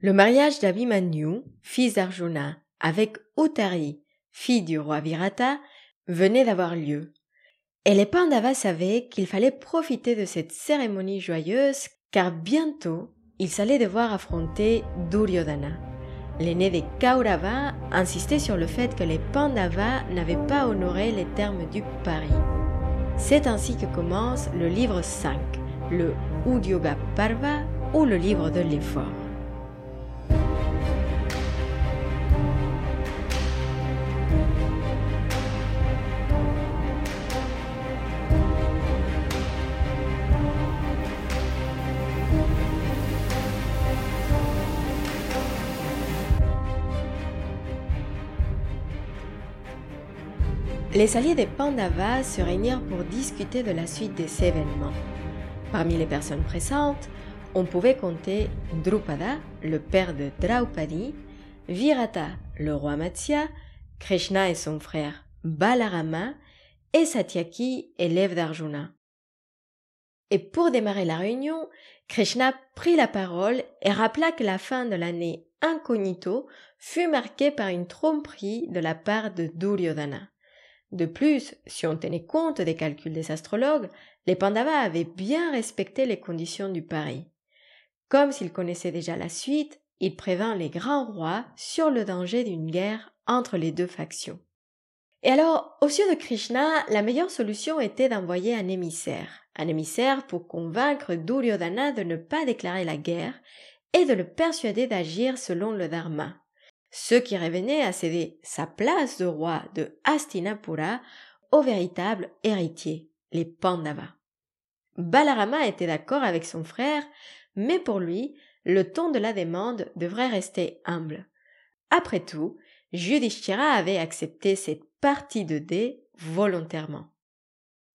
Le mariage d'Abhimanyu, fils d'Arjuna, avec Uttari, fille du roi Virata, venait d'avoir lieu. Et les Pandavas savaient qu'il fallait profiter de cette cérémonie joyeuse car bientôt ils allaient devoir affronter Duryodhana. L'aîné des Kaurava insistait sur le fait que les Pandavas n'avaient pas honoré les termes du pari. C'est ainsi que commence le livre 5, le Udyoga Parva ou le livre de l'effort. Les alliés des Pandavas se réunirent pour discuter de la suite des événements. Parmi les personnes présentes, on pouvait compter Drupada, le père de Draupadi, Virata, le roi Matsya, Krishna et son frère Balarama, et Satyaki, élève d'Arjuna. Et pour démarrer la réunion, Krishna prit la parole et rappela que la fin de l'année incognito fut marquée par une tromperie de la part de Duryodhana. De plus, si on tenait compte des calculs des astrologues, les Pandavas avaient bien respecté les conditions du pari. Comme s'ils connaissaient déjà la suite, il prévint les grands rois sur le danger d'une guerre entre les deux factions. Et alors, aux yeux de Krishna, la meilleure solution était d'envoyer un émissaire, un émissaire pour convaincre Duryodhana de ne pas déclarer la guerre et de le persuader d'agir selon le dharma ce qui revenait à céder sa place de roi de Hastinapura au véritable héritier, les Pandavas. Balarama était d'accord avec son frère, mais pour lui, le ton de la demande devrait rester humble. Après tout, Yudhishthira avait accepté cette partie de dés volontairement.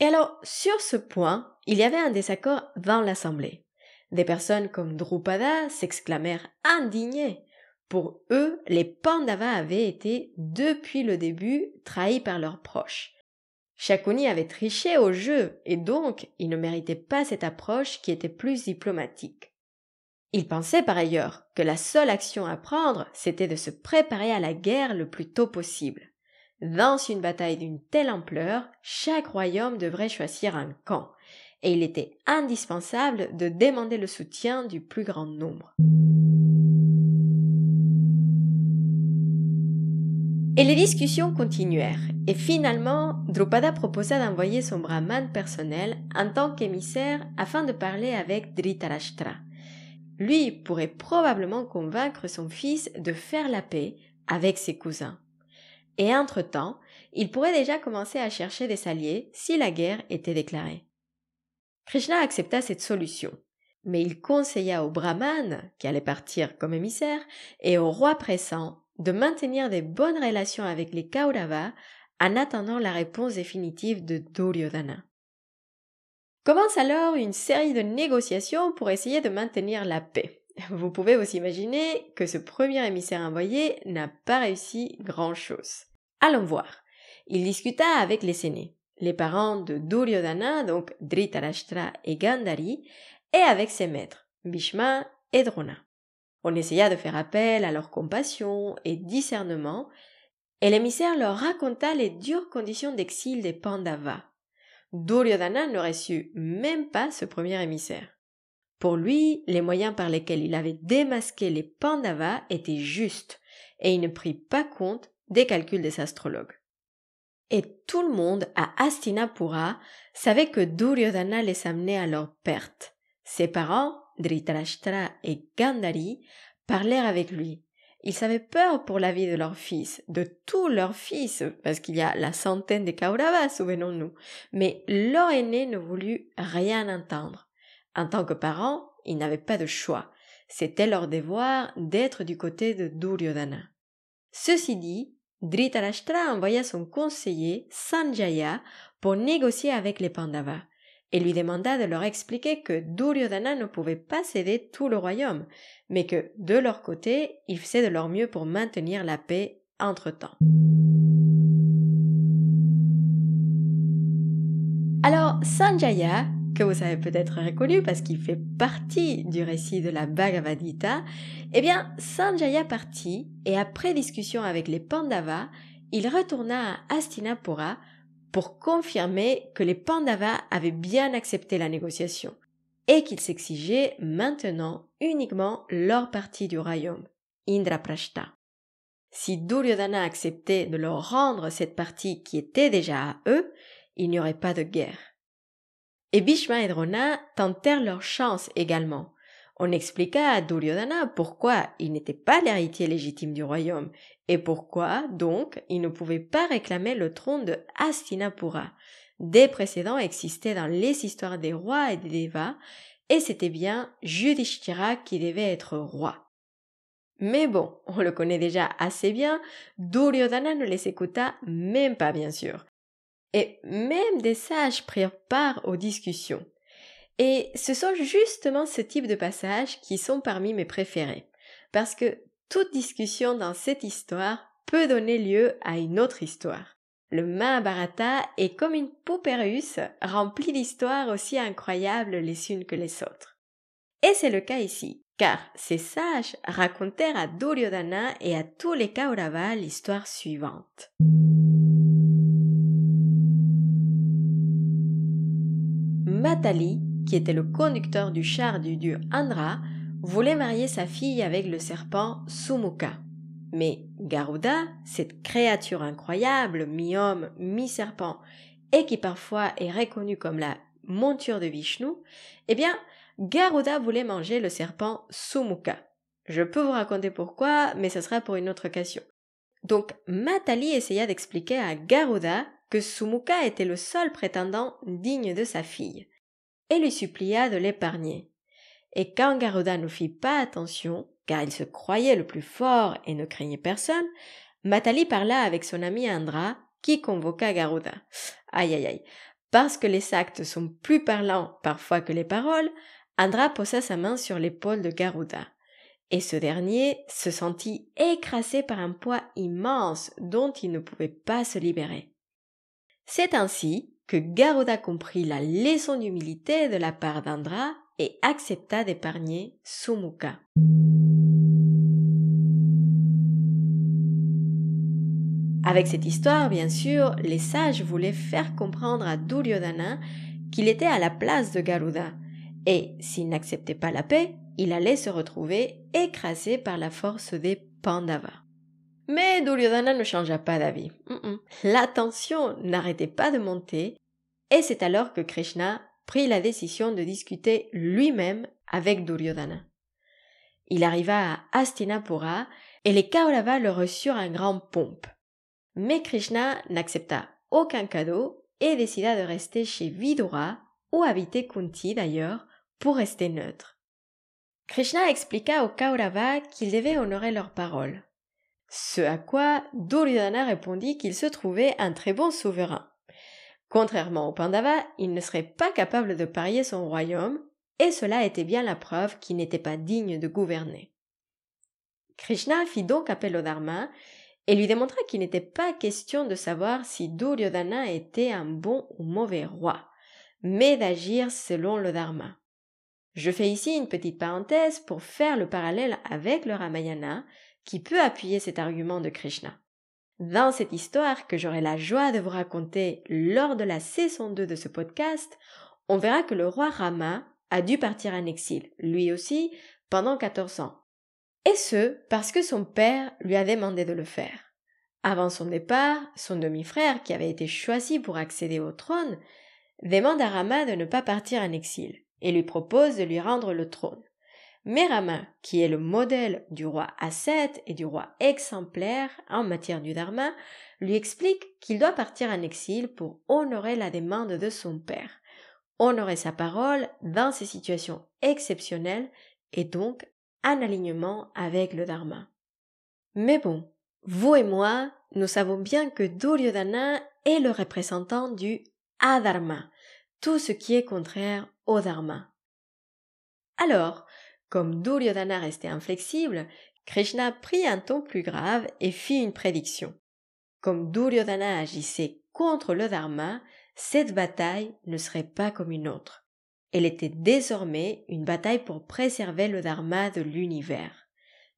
Et alors, sur ce point, il y avait un désaccord dans l'assemblée. Des personnes comme Drupada s'exclamèrent indignées. Pour eux, les Pandavas avaient été, depuis le début, trahis par leurs proches. Shakuni avait triché au jeu, et donc il ne méritait pas cette approche qui était plus diplomatique. Il pensait par ailleurs que la seule action à prendre, c'était de se préparer à la guerre le plus tôt possible. Dans une bataille d'une telle ampleur, chaque royaume devrait choisir un camp, et il était indispensable de demander le soutien du plus grand nombre. Et les discussions continuèrent, et finalement, Drupada proposa d'envoyer son brahman personnel en tant qu'émissaire afin de parler avec Dhritarashtra. Lui pourrait probablement convaincre son fils de faire la paix avec ses cousins. Et entre-temps, il pourrait déjà commencer à chercher des alliés si la guerre était déclarée. Krishna accepta cette solution, mais il conseilla au brahman, qui allait partir comme émissaire, et au roi pressant de maintenir des bonnes relations avec les Kauravas en attendant la réponse définitive de Duryodhana. Commence alors une série de négociations pour essayer de maintenir la paix. Vous pouvez vous imaginer que ce premier émissaire envoyé n'a pas réussi grand-chose. Allons voir. Il discuta avec les aînés, les parents de Duryodhana, donc Dhritarashtra et Gandhari, et avec ses maîtres, Bhishma et Drona. On essaya de faire appel à leur compassion et discernement, et l'émissaire leur raconta les dures conditions d'exil des Pandavas. Duryodhana n'aurait su même pas ce premier émissaire. Pour lui, les moyens par lesquels il avait démasqué les Pandavas étaient justes, et il ne prit pas compte des calculs des astrologues. Et tout le monde à Hastinapura savait que Duryodhana les amenait à leur perte. Ses parents Dhritarashtra et Gandhari parlèrent avec lui. Ils avaient peur pour la vie de leur fils, de tous leurs fils, parce qu'il y a la centaine de Kauravas, souvenons-nous. Mais leur aîné ne voulut rien entendre. En tant que parents, ils n'avaient pas de choix. C'était leur devoir d'être du côté de Duryodhana. Ceci dit, Dhritarashtra envoya son conseiller Sanjaya pour négocier avec les Pandavas et lui demanda de leur expliquer que Duryodhana ne pouvait pas céder tout le royaume, mais que, de leur côté, ils faisaient de leur mieux pour maintenir la paix entre-temps. Alors Sanjaya que vous avez peut-être reconnu parce qu'il fait partie du récit de la Bhagavad Gita, eh bien, Sanjaya partit et après discussion avec les Pandavas, il retourna à Hastinapura pour confirmer que les Pandavas avaient bien accepté la négociation et qu'ils s'exigeaient maintenant uniquement leur partie du royaume, Indraprashta. Si Duryodhana acceptait de leur rendre cette partie qui était déjà à eux, il n'y aurait pas de guerre. Et Bhishma et Drona tentèrent leur chance également. On expliqua à Duryodhana pourquoi il n'était pas l'héritier légitime du royaume et pourquoi, donc, il ne pouvait pas réclamer le trône de Hastinapura. Des précédents existaient dans les histoires des rois et des devas, et c'était bien Yudhishthira qui devait être roi. Mais bon, on le connaît déjà assez bien, Duryodhana ne les écouta même pas bien sûr. Et même des sages prirent part aux discussions. Et ce sont justement ce type de passages qui sont parmi mes préférés. Parce que toute discussion dans cette histoire peut donner lieu à une autre histoire. Le Mahabharata est comme une poupée russe remplie d'histoires aussi incroyables les unes que les autres. Et c'est le cas ici, car ces sages racontèrent à Duryodhana et à tous les Kauravas l'histoire suivante. Matali, qui était le conducteur du char du dieu Andra, voulait marier sa fille avec le serpent Sumuka. Mais Garuda, cette créature incroyable, mi-homme, mi-serpent, et qui parfois est reconnue comme la monture de Vishnu, eh bien, Garuda voulait manger le serpent Sumuka. Je peux vous raconter pourquoi, mais ce sera pour une autre occasion. Donc, Matali essaya d'expliquer à Garuda que Sumuka était le seul prétendant digne de sa fille, et lui supplia de l'épargner. Et quand Garuda ne fit pas attention, car il se croyait le plus fort et ne craignait personne, Matali parla avec son ami Indra, qui convoqua Garuda. Aïe aïe aïe. Parce que les actes sont plus parlants parfois que les paroles, Indra posa sa main sur l'épaule de Garuda. Et ce dernier se sentit écrasé par un poids immense dont il ne pouvait pas se libérer. C'est ainsi que Garuda comprit la leçon d'humilité de la part d'Indra et accepta d'épargner Sumuka. Avec cette histoire, bien sûr, les sages voulaient faire comprendre à Duryodhana qu'il était à la place de Garuda, et s'il n'acceptait pas la paix, il allait se retrouver écrasé par la force des Pandavas. Mais Duryodhana ne changea pas d'avis. La tension n'arrêtait pas de monter, et c'est alors que Krishna prit la décision de discuter lui-même avec Duryodhana. Il arriva à Hastinapura et les Kauravas le reçurent en grande pompe. Mais Krishna n'accepta aucun cadeau et décida de rester chez Vidura, où habitait Kunti d'ailleurs, pour rester neutre. Krishna expliqua aux Kauravas qu'ils devaient honorer leurs paroles. Ce à quoi Duryodhana répondit qu'il se trouvait un très bon souverain. Contrairement aux Pandavas, il ne serait pas capable de parier son royaume, et cela était bien la preuve qu'il n'était pas digne de gouverner. Krishna fit donc appel au Dharma et lui démontra qu'il n'était pas question de savoir si Duryodhana était un bon ou mauvais roi, mais d'agir selon le Dharma. Je fais ici une petite parenthèse pour faire le parallèle avec le Ramayana qui peut appuyer cet argument de Krishna. Dans cette histoire que j'aurai la joie de vous raconter lors de la saison 2 de ce podcast, on verra que le roi Rama a dû partir en exil, lui aussi, pendant 14 ans. Et ce, parce que son père lui a demandé de le faire. Avant son départ, son demi-frère, qui avait été choisi pour accéder au trône, demande à Rama de ne pas partir en exil et lui propose de lui rendre le trône. Mais Rama, qui est le modèle du roi ascète et du roi exemplaire en matière du dharma, lui explique qu'il doit partir en exil pour honorer la demande de son père, honorer sa parole dans ces situations exceptionnelles et donc en alignement avec le dharma. Mais bon, vous et moi, nous savons bien que Duryodhana est le représentant du adharma, tout ce qui est contraire au dharma. Alors, comme Duryodhana restait inflexible, Krishna prit un ton plus grave et fit une prédiction. Comme Duryodhana agissait contre le dharma, cette bataille ne serait pas comme une autre. Elle était désormais une bataille pour préserver le dharma de l'univers.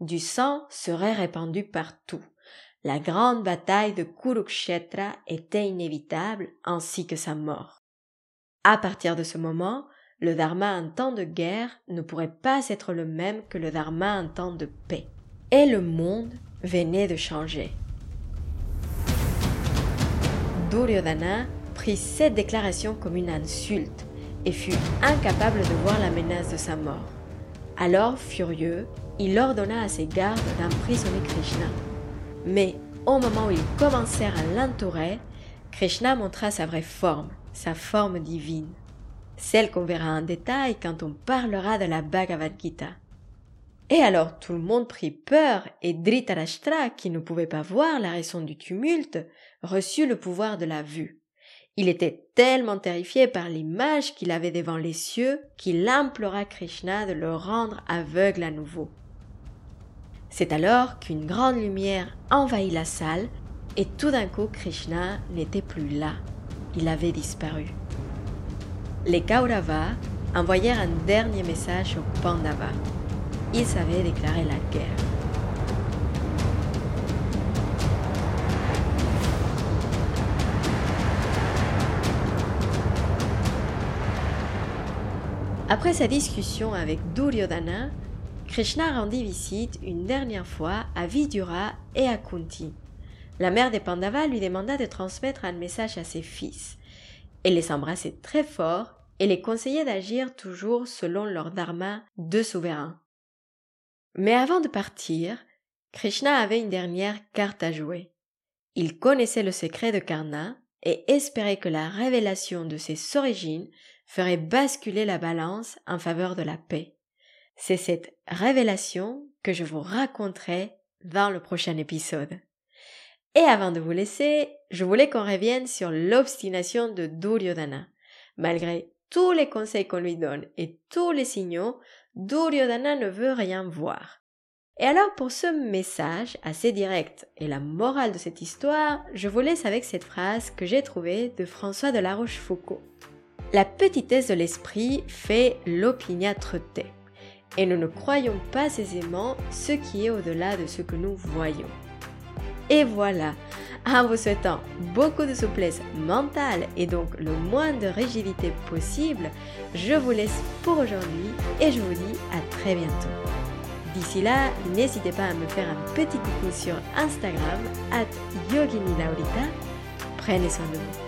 Du sang serait répandu partout. La grande bataille de Kurukshetra était inévitable, ainsi que sa mort. À partir de ce moment, le dharma en temps de guerre ne pourrait pas être le même que le dharma en temps de paix. Et le monde venait de changer. Duryodhana prit cette déclaration comme une insulte et fut incapable de voir la menace de sa mort. Alors, furieux, il ordonna à ses gardes d'emprisonner Krishna. Mais au moment où ils commencèrent à l'entourer, Krishna montra sa vraie forme, sa forme divine, celle qu'on verra en détail quand on parlera de la Bhagavad Gita. Et alors tout le monde prit peur et Dhritarashtra, qui ne pouvait pas voir la raison du tumulte, reçut le pouvoir de la vue. Il était tellement terrifié par l'image qu'il avait devant les cieux qu'il implora Krishna de le rendre aveugle à nouveau. C'est alors qu'une grande lumière envahit la salle et tout d'un coup Krishna n'était plus là. Il avait disparu. Les Kauravas envoyèrent un dernier message aux Pandavas il savait déclarer la guerre. Après sa discussion avec Duryodhana, Krishna rendit visite une dernière fois à Vidura et à Kunti. La mère des Pandavas lui demanda de transmettre un message à ses fils. Elle les embrassait très fort et les conseillait d'agir toujours selon leur dharma de souverain. Mais avant de partir, Krishna avait une dernière carte à jouer. Il connaissait le secret de Karna et espérait que la révélation de ses origines ferait basculer la balance en faveur de la paix. C'est cette révélation que je vous raconterai dans le prochain épisode. Et avant de vous laisser, je voulais qu'on revienne sur l'obstination de Duryodhana. Malgré tous les conseils qu'on lui donne et tous les signaux, Duryodhana ne veut rien voir. Et alors pour ce message assez direct et la morale de cette histoire, je vous laisse avec cette phrase que j'ai trouvée de François de la Rochefoucauld. La petitesse de l'esprit fait l'opiniâtreté, et nous ne croyons pas aisément ce qui est au-delà de ce que nous voyons. Et voilà, en vous souhaitant beaucoup de souplesse mentale et donc le moins de rigidité possible, je vous laisse pour aujourd'hui et je vous dis à très bientôt. D'ici là, n'hésitez pas à me faire un petit coucou sur Instagram, at Yogini Prenez soin de vous.